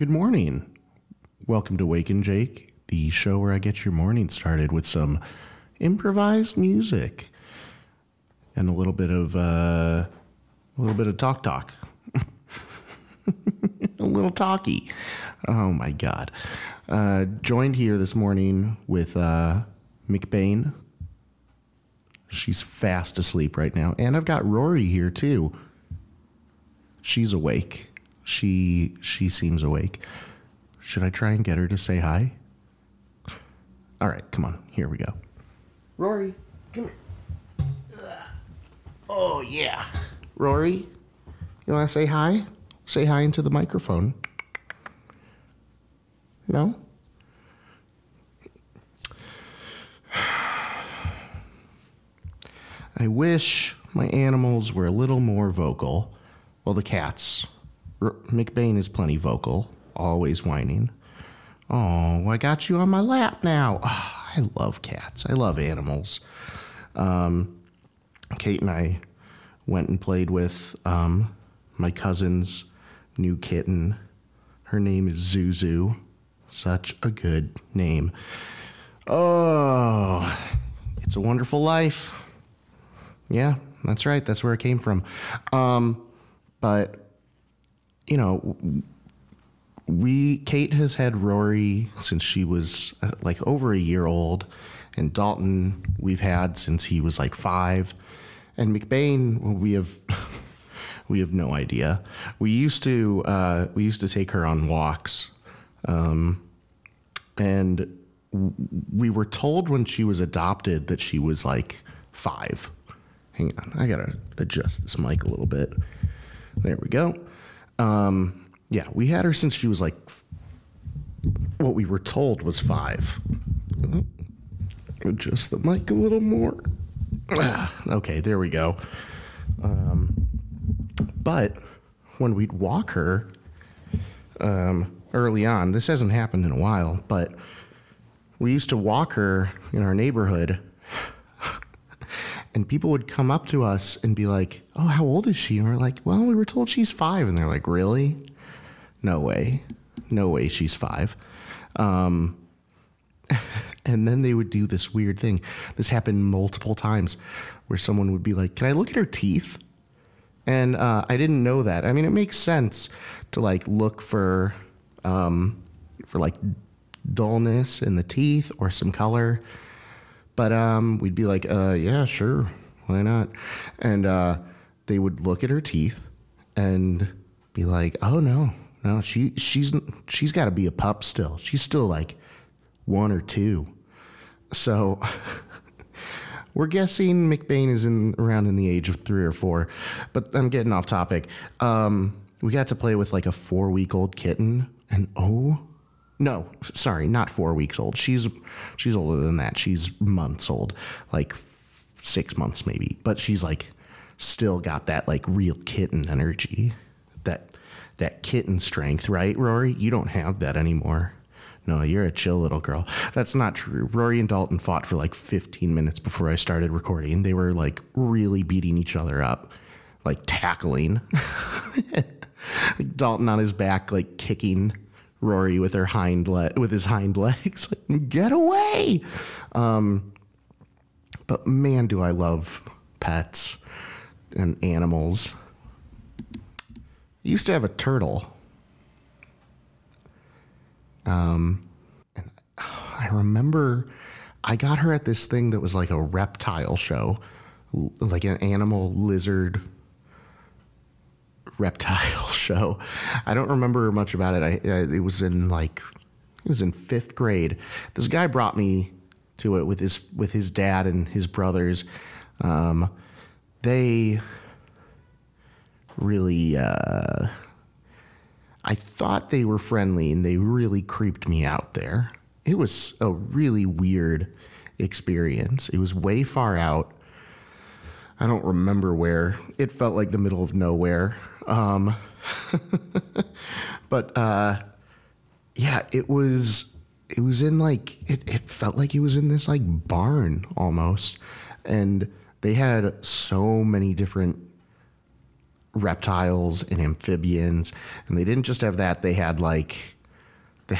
Good morning. Welcome to Wake and Jake, the show where I get your morning started with some improvised music and a little bit of uh, a little bit of talk talk. a little talky. Oh my god. Uh, joined here this morning with uh, McBain. She's fast asleep right now, and I've got Rory here too. She's awake. She she seems awake. Should I try and get her to say hi? All right, come on. Here we go. Rory, come here. Oh yeah. Rory, you want to say hi? Say hi into the microphone. No? I wish my animals were a little more vocal. Well, the cats. R- McBain is plenty vocal, always whining. Oh, I got you on my lap now. Oh, I love cats. I love animals. Um, Kate and I went and played with um, my cousin's new kitten. Her name is Zuzu. Such a good name. Oh, it's a wonderful life. Yeah, that's right. That's where it came from. Um, but you know, we Kate has had Rory since she was uh, like over a year old, and Dalton we've had since he was like five, and McBain we have. we have no idea. We used to uh, we used to take her on walks, um, and we were told when she was adopted that she was like five. Hang on, I gotta adjust this mic a little bit. There we go. Um, yeah, we had her since she was like what we were told was five. Adjust the mic a little more. Ah, okay, there we go. Um, but when we'd walk her um, early on, this hasn't happened in a while, but we used to walk her in our neighborhood and people would come up to us and be like, "Oh, how old is she?" And we're like, "Well, we were told she's five. And they're like, "Really? No way, no way, she's five. Um, and then they would do this weird thing. This happened multiple times, where someone would be like, "Can I look at her teeth?" And uh, I didn't know that. I mean, it makes sense to like look for um, for like dullness in the teeth or some color. But um, we'd be like, uh, yeah, sure, why not? And uh, they would look at her teeth and be like, oh no, no, she she's she's got to be a pup still. She's still like one or two. So we're guessing McBain is in around in the age of three or four. But I'm getting off topic. Um, we got to play with like a four week old kitten, and oh no, sorry, not four weeks old. She's she's older than that. She's months old, like six months maybe. But she's like still got that like real kitten energy, that that kitten strength, right, Rory? You don't have that anymore. No, you're a chill little girl. That's not true. Rory and Dalton fought for like 15 minutes before I started recording. They were like really beating each other up, like tackling. Dalton on his back, like kicking Rory with her hind le- with his hind legs. Get away! Um, but man, do I love pets and animals. I used to have a turtle. Um, and I remember I got her at this thing that was like a reptile show, like an animal lizard reptile show. I don't remember much about it. I, I it was in like it was in fifth grade. This guy brought me to it with his with his dad and his brothers. Um, they really uh, I thought they were friendly and they really creeped me out there. It was a really weird experience. It was way far out. I don't remember where. It felt like the middle of nowhere. Um, but uh, yeah, it was. It was in like it. It felt like it was in this like barn almost, and they had so many different reptiles and amphibians, and they didn't just have that. They had like they,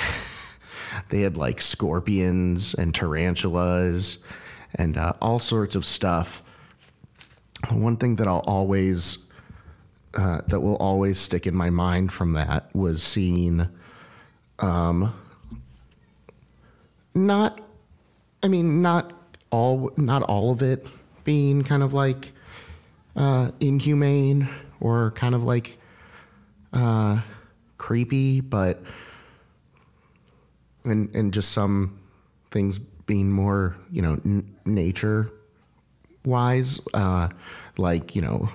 they had like scorpions and tarantulas and uh, all sorts of stuff. One thing that I'll always uh, that will always stick in my mind from that was seeing, um, not, I mean, not all, not all of it being kind of like uh, inhumane or kind of like uh, creepy, but and and just some things being more, you know, n- nature wise, uh, like you know,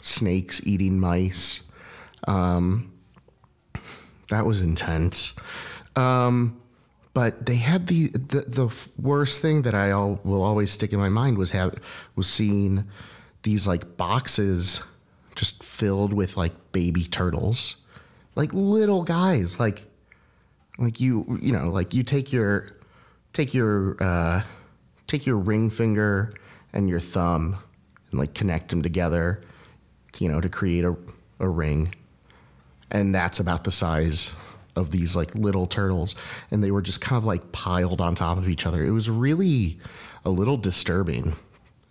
snakes eating mice. Um, that was intense. Um, but they had the, the the worst thing that I all, will always stick in my mind was have was seeing these like boxes just filled with like baby turtles, like little guys, like like you you know like you take your take your uh, take your ring finger and your thumb and like connect them together you know, to create a, a ring. And that's about the size of these like little turtles. And they were just kind of like piled on top of each other. It was really a little disturbing,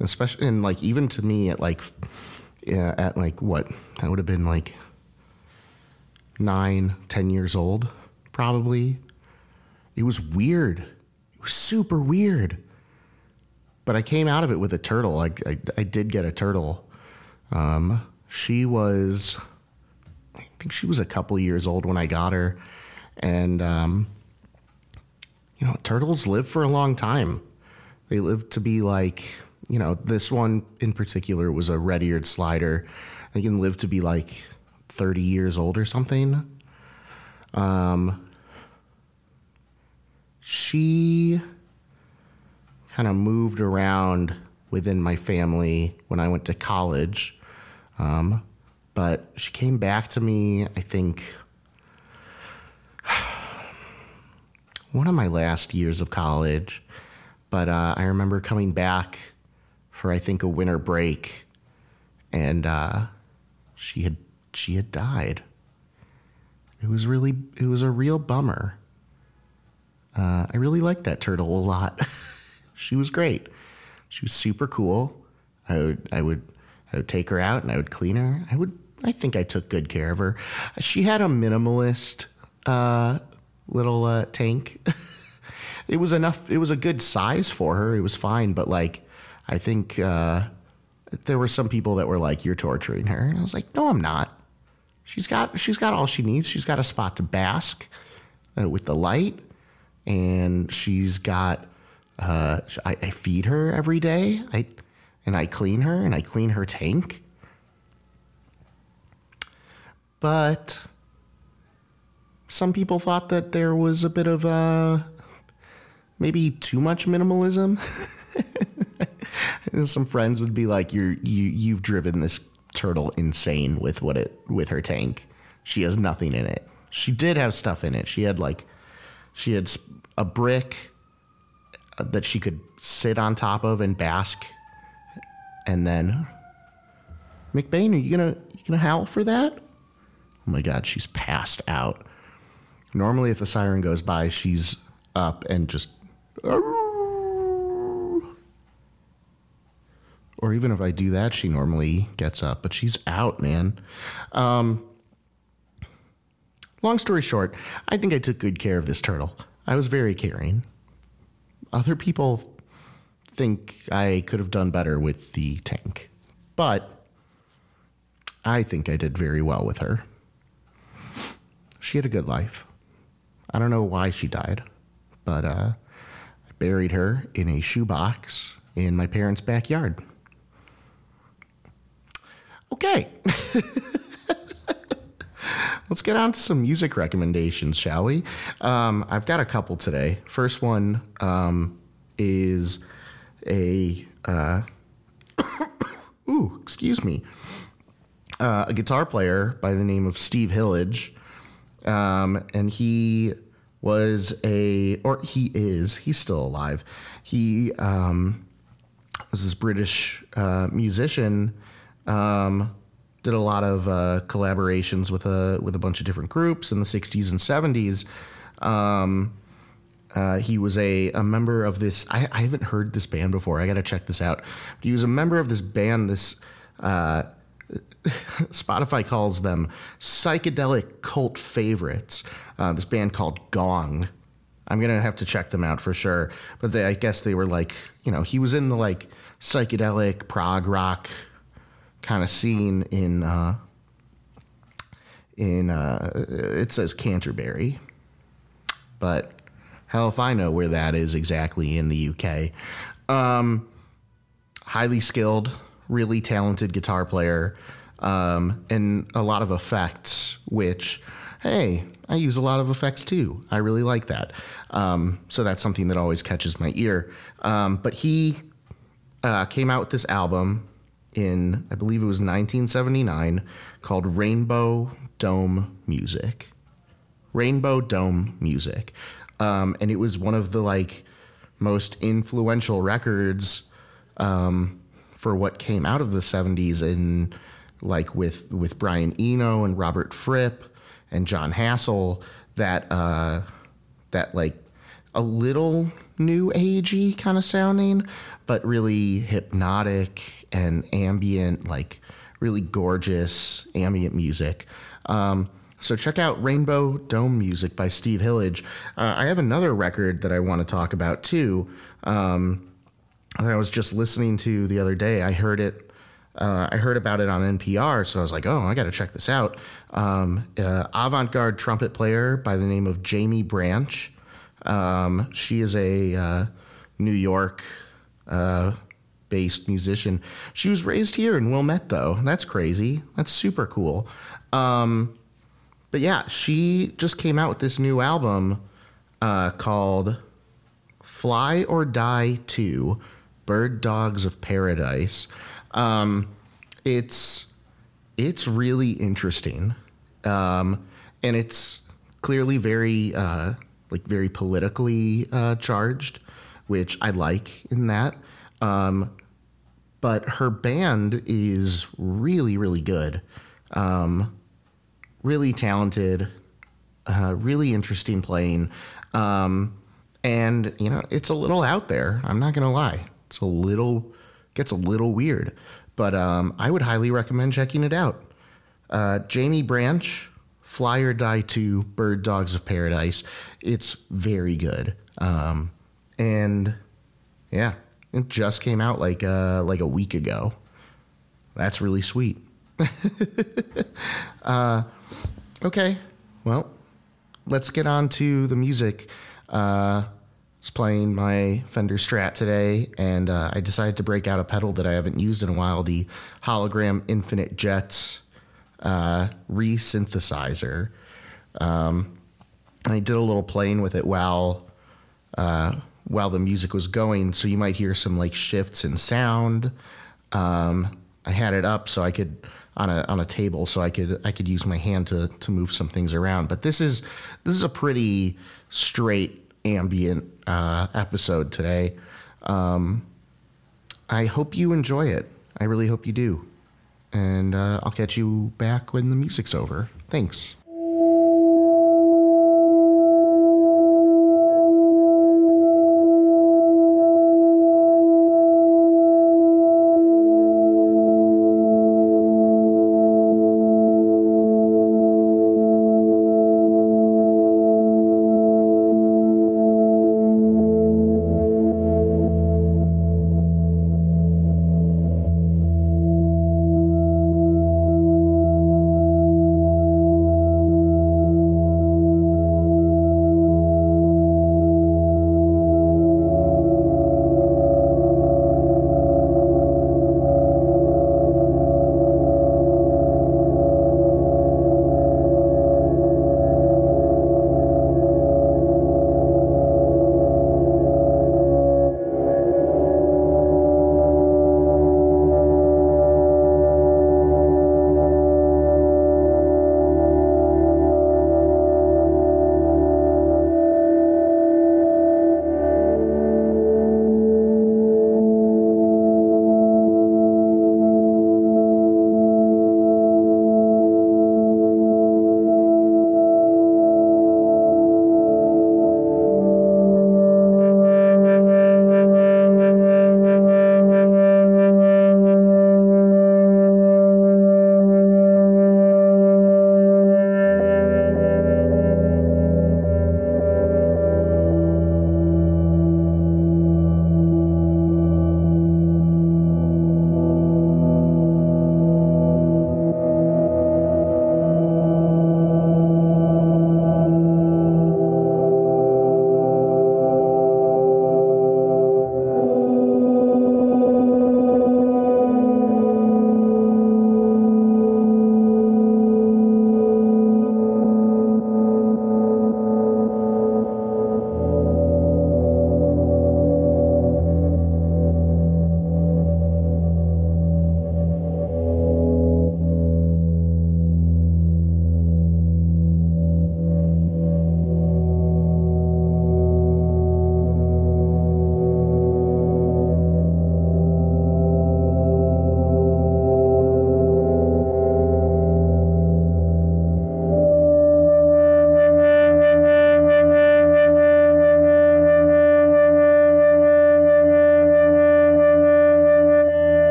especially, and like even to me at like, yeah, at like what? That would have been like nine, ten years old, probably. It was weird. It was super weird. But I came out of it with a turtle. I, I, I did get a turtle. Um, she was, I think she was a couple years old when I got her. And, um, you know, turtles live for a long time. They live to be like, you know, this one in particular was a red eared slider. They can live to be like 30 years old or something. Um, she kind of moved around within my family when I went to college. Um, but she came back to me, I think, one of my last years of college. But uh, I remember coming back for, I think, a winter break, and uh, she had she had died. It was really it was a real bummer. Uh, I really liked that turtle a lot. she was great. She was super cool. I would I would I would take her out and I would clean her. I would. I think I took good care of her. She had a minimalist uh, little uh, tank. it was enough. It was a good size for her. It was fine, but like, I think uh, there were some people that were like, "You're torturing her," and I was like, "No, I'm not. She's got she's got all she needs. She's got a spot to bask uh, with the light, and she's got. Uh, I, I feed her every day. I and I clean her and I clean her tank. But some people thought that there was a bit of maybe too much minimalism. and some friends would be like, "You're you you've driven this turtle insane with what it with her tank. She has nothing in it. She did have stuff in it. She had like she had a brick uh, that she could sit on top of and bask and then McBain, are you gonna you gonna howl for that? Oh my god, she's passed out. Normally if a siren goes by, she's up and just or even if I do that, she normally gets up, but she's out, man. Um, long story short, I think I took good care of this turtle. I was very caring. Other people think I could have done better with the tank. But I think I did very well with her. She had a good life. I don't know why she died, but uh, I buried her in a shoebox in my parents' backyard. Okay. Let's get on to some music recommendations, shall we? Um, I've got a couple today. First one um, is a uh, ooh, excuse me, uh, a guitar player by the name of Steve Hillage, um, and he was a or he is he's still alive. He um, was this British uh, musician. Um, did a lot of uh, collaborations with a with a bunch of different groups in the 60s and 70s. Um, uh, he was a, a member of this. I, I haven't heard this band before. I got to check this out. He was a member of this band. This uh, Spotify calls them psychedelic cult favorites. Uh, this band called Gong. I'm gonna have to check them out for sure. But they, I guess they were like, you know, he was in the like psychedelic prog rock kind of scene in uh, in uh, it says Canterbury, but hell if I know where that is exactly in the UK. Um, highly skilled, really talented guitar player, um, and a lot of effects, which hey, I use a lot of effects too. I really like that. Um, so that's something that always catches my ear. Um, but he uh, came out with this album in, I believe it was 1979, called Rainbow Dome Music. Rainbow Dome Music. Um, and it was one of the like most influential records um, for what came out of the 70s and like with with Brian Eno and Robert Fripp and Jon Hassell that uh, that like a little new agey kind of sounding, but really hypnotic and ambient, like really gorgeous ambient music. Um, so check out Rainbow Dome Music by Steve Hillage. Uh, I have another record that I want to talk about too. Um, that I was just listening to the other day. I heard it uh, I heard about it on NPR, so I was like, oh, I got to check this out. Um, uh, Avant garde trumpet player by the name of Jaimie Branch. Um, she is a uh, New York uh, based musician. She was raised here in Wilmette, though. That's crazy. That's super cool. Um, but yeah, she just came out with this new album uh, called Fly or Die 2 Bird Dogs of Paradise. Um, it's it's really interesting, um, and it's clearly very uh, like very politically uh, charged, which I like in that. Um, but her band is really really good, um, really talented, uh, really interesting playing, um, and you know it's a little out there. I'm not gonna lie, it's a little gets a little weird. But um, I would highly recommend checking it out. Uh, Jaimie Branch, Fly or Die 2, Bird Dogs of Paradise. It's very good. Um, and yeah, it just came out like uh, like a week ago. That's really sweet. uh, okay, well, let's get on to the music. Uh, was playing my Fender Strat today, and uh, I decided to break out a pedal that I haven't used in a while the Hologram Infinite Jets uh, resynthesizer. Um, I did a little playing with it while uh, while the music was going, so you might hear some like shifts in sound. Um, I had it up so I could on a on a table so I could I could use my hand to to move some things around. But this is this is a pretty straight ambient uh, episode today. Um, I hope you enjoy it. I really hope you do. And uh, I'll catch you back when the music's over. Thanks.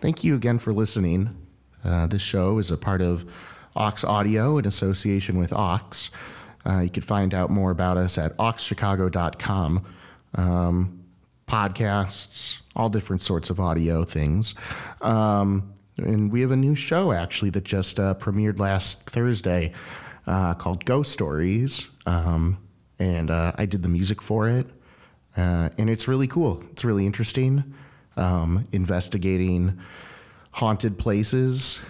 Thank you again for listening. Uh, this show is a part of Ox Audio in association with Ox. Uh, you can find out more about us at oxchicago.com. Um, podcasts, all different sorts of audio things. Um, and we have a new show actually that just uh, premiered last Thursday uh, called Ghost Stories. Um, and uh, I did the music for it. Uh, and it's really cool. It's really interesting. Um, investigating haunted places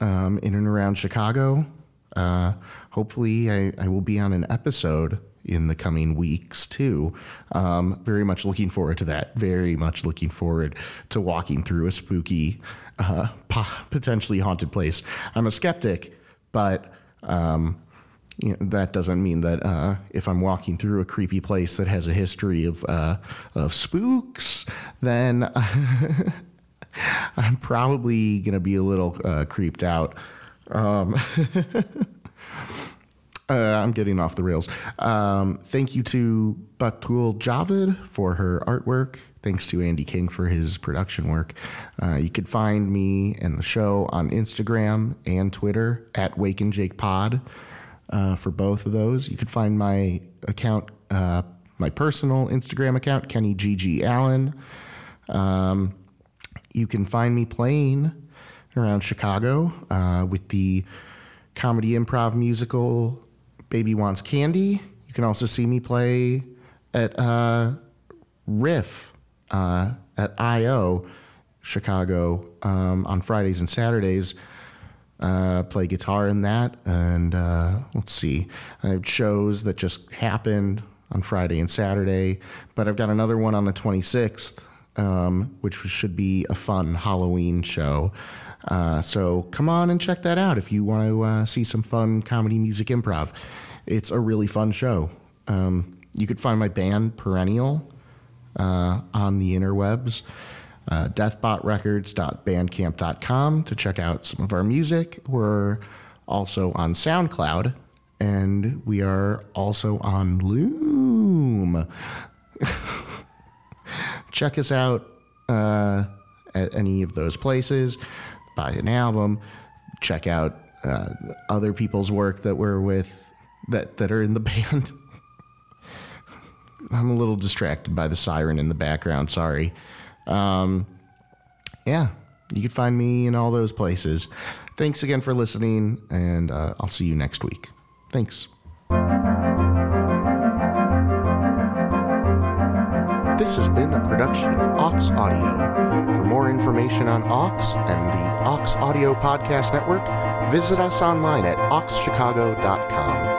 um, in and around Chicago. Uh, hopefully, I, I, will be on an episode in the coming weeks too. Um, very much looking forward to that. Very much looking forward to walking through a spooky, uh, potentially haunted place. I'm a skeptic, but um, you know, that doesn't mean that uh, if I'm walking through a creepy place that has a history of uh, of spooks, then I'm probably gonna be a little uh, creeped out. Um, uh, I'm getting off the rails. Um, thank you to Batul Javed for her artwork. Thanks to Andy King for his production work. Uh, you can find me and the show on Instagram and Twitter at Wake and Jake Pod uh, for both of those. You can find my account, uh, my personal Instagram account, Kenny GG Allen. Um, you can find me playing around Chicago uh, with the comedy improv musical Baby Wants Candy. You can also see me play at uh, Riff uh, at IO Chicago um, on Fridays and Saturdays uh, play guitar in that. And uh, let's see, I have shows that just happened on Friday and Saturday, but I've got another one on the 26th, um, which should be a fun Halloween show. Uh, so come on and check that out if you want to uh, see some fun comedy music improv. It's a really fun show. Um, you could find my band Perennial uh, on the interwebs uh, deathbotrecords.bandcamp.com to check out some of our music. We're also on SoundCloud, and we are also on Loom. check us out uh, at any of those places. Buy an album. Check out uh, other people's work that we're with that that are in the band. I'm a little distracted by the siren in the background. Sorry. Um, yeah, you can find me in all those places. Thanks again for listening, and uh, I'll see you next week. Thanks. This has been a production of Ox Audio. For more information on Ox and the Ox Audio Podcast Network, visit us online at oxchicago.com.